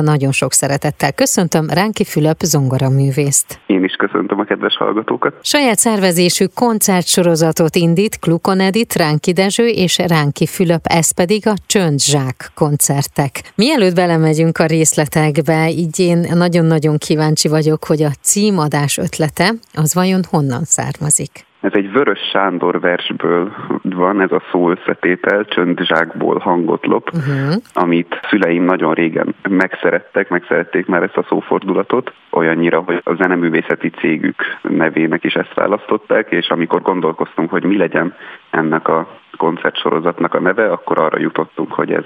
Nagyon sok szeretettel köszöntöm Ránki Fülöp zongoraművészt. Én is köszöntöm a kedves hallgatókat. Saját szervezésű koncertsorozatot indít Klukon Edith, Ránki Dezső és Ránki Fülöp, ez pedig a Csöndzsák koncertek. Mielőtt belemegyünk a részletekbe, így én nagyon-nagyon kíváncsi vagyok, hogy a címadás ötlete az vajon honnan származik. Ez egy Vörös Sándor versből van, ez a szó összetétel, csöndzsákból hangot lop, uh-huh. amit szüleim nagyon régen megszerettek, megszerették már ezt a szófordulatot, olyannyira, hogy a zeneművészeti cégük nevének is ezt választották, és amikor gondolkoztunk, hogy mi legyen ennek a koncertsorozatnak a neve, akkor arra jutottunk, hogy ez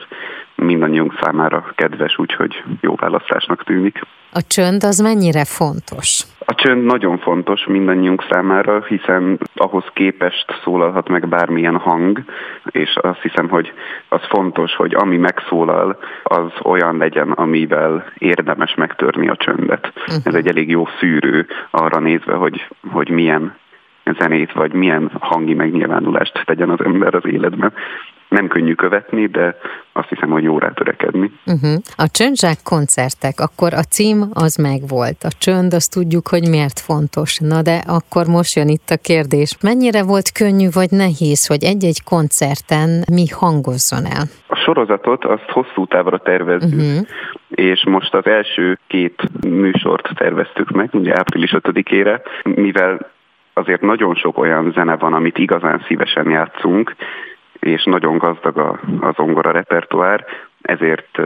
mindannyiunk számára kedves, úgyhogy jó választásnak tűnik. A csönd az mennyire fontos? A csönd nagyon fontos mindannyiunk számára, hiszen ahhoz képest szólalhat meg bármilyen hang, és azt hiszem, hogy az fontos, hogy ami megszólal, az olyan legyen, amivel érdemes megtörni a csöndet. Ez egy elég jó szűrő arra nézve, hogy, hogy milyen zenét, vagy milyen hangi megnyilvánulást tegyen az ember az életben. Nem könnyű követni, de azt hiszem, hogy jó rá törekedni. Uh-huh. A csöndzsák koncertek, akkor a cím az megvolt. A csönd, azt tudjuk, hogy miért fontos. Na de akkor most jön itt a kérdés. Mennyire volt könnyű vagy nehéz, hogy egy-egy koncerten mi hangozzon el? A sorozatot azt hosszú távra tervezzük, uh-huh. és most az első két műsort terveztük meg, ugye április 5-ére, mivel azért nagyon sok olyan zene van, amit igazán szívesen játszunk, és nagyon gazdag a, a zongora repertoár, ezért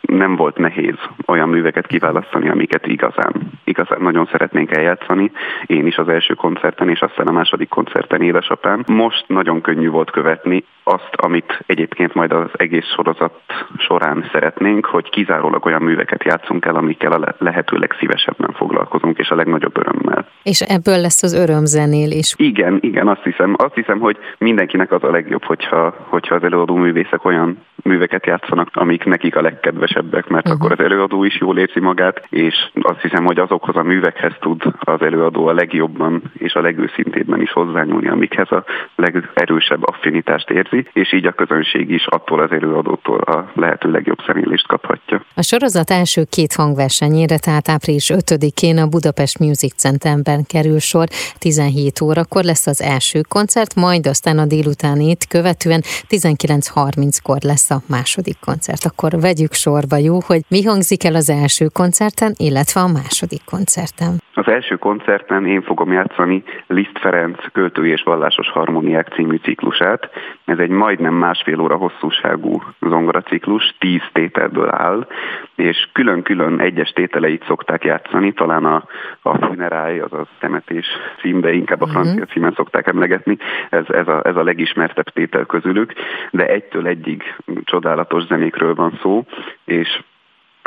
nem volt nehéz olyan műveket kiválasztani, amiket igazán, igazán nagyon szeretnénk eljátszani. Én is az első koncerten, és aztán a második koncerten édesapám. Most nagyon könnyű volt követni azt, amit egyébként majd az egész sorozat során szeretnénk, hogy kizárólag olyan műveket játszunk el, amikkel a lehető legszívesebben foglalkozunk, és a legnagyobb örömmel. És ebből lesz az örömzenél is. Igen, igen, azt hiszem, azt hiszem, hogy mindenkinek az a legjobb, hogyha, hogyha az előadó művészek olyan műveket játszanak, amik nekik a legkedvesebbek, mert uh-huh. akkor az előadó is jól érzi magát, és azt hiszem, hogy azokhoz a művekhez tud az előadó a legjobban és a legőszintébben is hozzányúlni, amikhez a legerősebb affinitást érzi, és így a közönség is attól az előadótól a lehető legjobb szemlélést kaphatja. A sorozat első két hangversenyére, tehát április 5-én a Budapest Music Centerben kerül sor, 17 órakor lesz az első koncert, majd aztán a délutánit követően 19.30-kor lesz a második koncert. Akkor vegyük sorba, jó, hogy mi hangzik el az első koncerten, illetve a második koncerten. Az első koncerten én fogom játszani Liszt Ferenc költői és vallásos harmóniák című ciklusát. Ez egy majdnem másfél óra hosszúságú ciklus, tíz tételből áll, és külön-külön egyes tételeit szokták játszani, talán a, a funeráj, azaz temetés címbe, inkább a francia uh-huh. címen szokták emlegetni, ez, ez, a, ez a legismertebb tétel közülük, de egytől egyig csodálatos zenékről van szó, és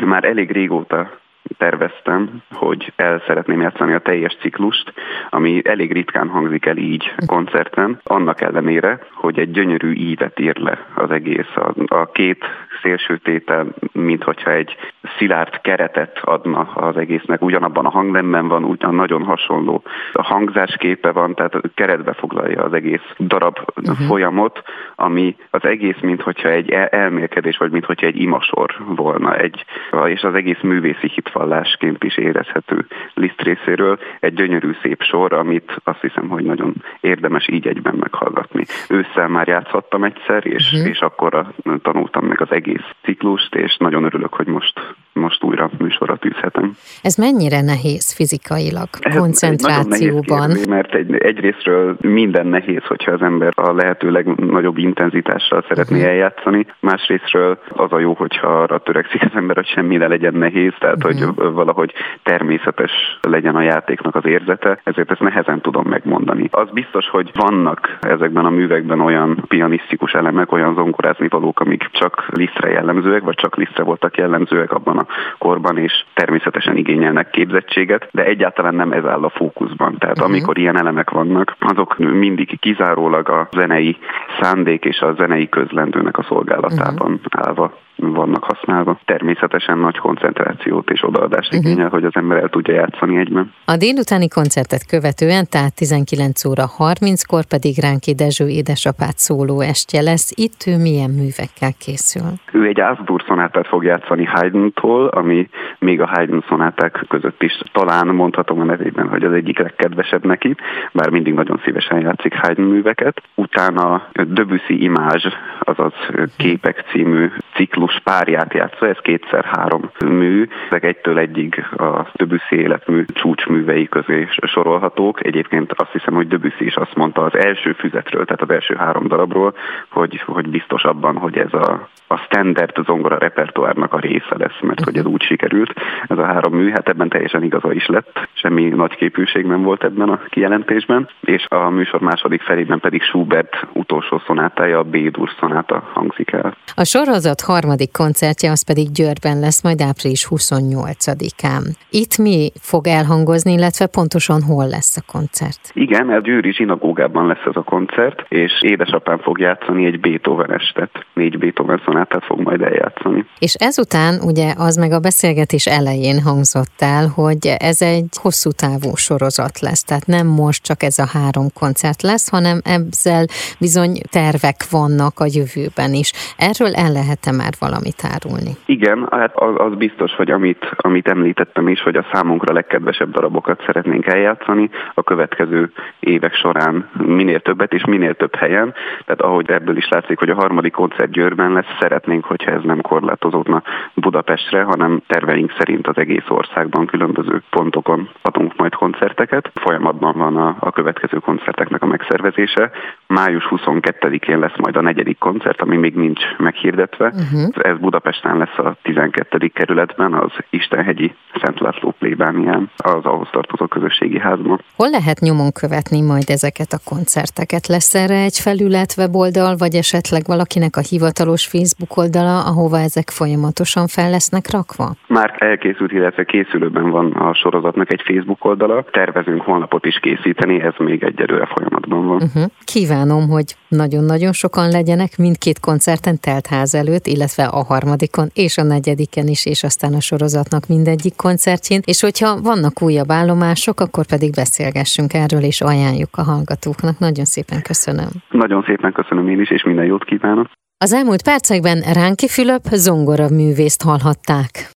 már elég régóta terveztem, hogy el szeretném játszani a teljes ciklust, ami elég ritkán hangzik el így koncerten, annak ellenére, hogy egy gyönyörű ívet ír le az egész. A, a két szélső tétel, mint hogyha egy szilárd keretet adna az egésznek, ugyanabban a hangnemben van, ugyan nagyon hasonló a hangzásképe van, tehát keretbe foglalja az egész darab uh-huh. folyamot, ami az egész, mint hogyha egy elmélkedés, vagy mint hogyha egy imasor volna, egy, és az egész művészi hitvallásként is érezhető Liszt részéről. Egy gyönyörű szép sor, amit azt hiszem, hogy nagyon érdemes így egyben meghallgatni. Ősszel már játszhattam egyszer, és, uh-huh. és akkor tanultam meg az egész ciklust, és nagyon örülök, hogy most most újra műsorra tűzhetem. Ez mennyire nehéz fizikailag, Ez koncentrációban? Nehéz kérdés, mert egy, egyrésztről minden nehéz, hogyha az ember a lehető legnagyobb intenzitással szeretné uh-huh. eljátszani, másrésztről az a jó, hogyha arra törekszik az ember, hogy semmi ne legyen nehéz, tehát uh-huh. hogy valahogy természetes legyen a játéknak az érzete, ezért ezt nehezen tudom megmondani. Az biztos, hogy vannak ezekben a művekben olyan pianisztikus elemek, olyan zongorázni valók, amik csak lisztre jellemzőek, vagy csak lisztre voltak jellemzőek abban a korban, és természetesen igényelnek képzettséget, de egyáltalán nem ez áll a fókuszban. Tehát uh-huh. amikor ilyen elemek vannak, azok mindig kizárólag a zenei szándék és a zenei közlendőnek a szolgálatában uh-huh. állva vannak használva. Természetesen nagy koncentrációt és odaadást uh-huh. igényel, hogy az ember el tudja játszani egyben. A délutáni koncertet követően, tehát 19 óra 30-kor pedig Ránki Dezső édesapát szóló estje lesz. Itt ő milyen művekkel készül? Ő egy Ásdur szonátát fog játszani Haydn-tól, ami még a Haydn szonáták között is talán mondhatom a nevében, hogy az egyik legkedvesebb neki, bár mindig nagyon szívesen játszik Haydn műveket. Utána Debussy Image, azaz Képek című ciklus párját játsza, ez kétszer-három mű, ezek egytől egyig a Debussy életmű csúcsművei közé sorolhatók. Egyébként azt hiszem, hogy Debussy is azt mondta az első füzetről, tehát az első három darabról, hogy, hogy biztos abban, hogy ez a, a standard zongora repertoárnak a része lesz, mert hogy ez úgy sikerült. Ez a három mű, hát ebben teljesen igaza is lett, semmi nagy képűség nem volt ebben a kijelentésben, és a műsor második felében pedig Schubert utolsó szonátája, a B-dur szonáta hangzik el. A sorozat harmadik koncertje az pedig Győrben lesz majd április 28-án. Itt mi fog elhangozni, illetve pontosan hol lesz a koncert? Igen, a Győri zsinagógában lesz ez a koncert, és édesapám fog játszani egy Beethoven estet. Négy Beethoven szonátát fog majd eljátszani. És ezután ugye az meg a beszélgetés elején hangzott el, hogy ez egy hosszú távú sorozat lesz, tehát nem most csak ez a három koncert lesz, hanem ezzel bizony tervek vannak a jövőben is. Erről el lehet-e már valamit árulni? Igen, hát az, biztos, hogy amit, amit említettem is, hogy a számunkra legkedvesebb darabokat szeretnénk eljátszani a következő évek során minél többet és minél több helyen. Tehát ahogy ebből is látszik, hogy a harmadik koncert Győrben lesz, szeretnénk, hogyha ez nem korlátozódna Budapestre, hanem terveink szerint az egész országban különböző pontokon adunk majd koncerteket. Folyamatban van a, a következő koncerteknek a megszervezése. Május 22-én lesz majd a negyedik koncert, ami még nincs meghirdetve. Uh-huh. Ez Budapesten lesz a 12. kerületben, az Istenhegyi Szent László plébánián, az ahhoz tartozó közösségi házban. Hol lehet nyomon követni majd ezeket a koncerteket? Lesz erre egy felület, weboldal, vagy esetleg valakinek a hivatalos Facebook oldala, ahova ezek folyamatosan fel lesznek rakva? Már elkészült, illetve készülőben van a sorozatnak egy Facebook oldala. Tervezünk honlapot is készíteni, ez még egyelőre folyamatban van. Uh-huh. Kívánom, hogy nagyon-nagyon sokan legyenek mindkét koncerten telt ház előtt, illetve a harmadikon és a negyediken is, és aztán a sorozatnak mindegyik koncertjén. És hogyha vannak újabb állomások, akkor pedig beszélgessünk erről, és ajánljuk a hallgatóknak. Nagyon szépen köszönöm. Nagyon szépen köszönöm én is, és minden jót kívánok. Az elmúlt percekben Ránki Fülöp zongora művészt hallhatták.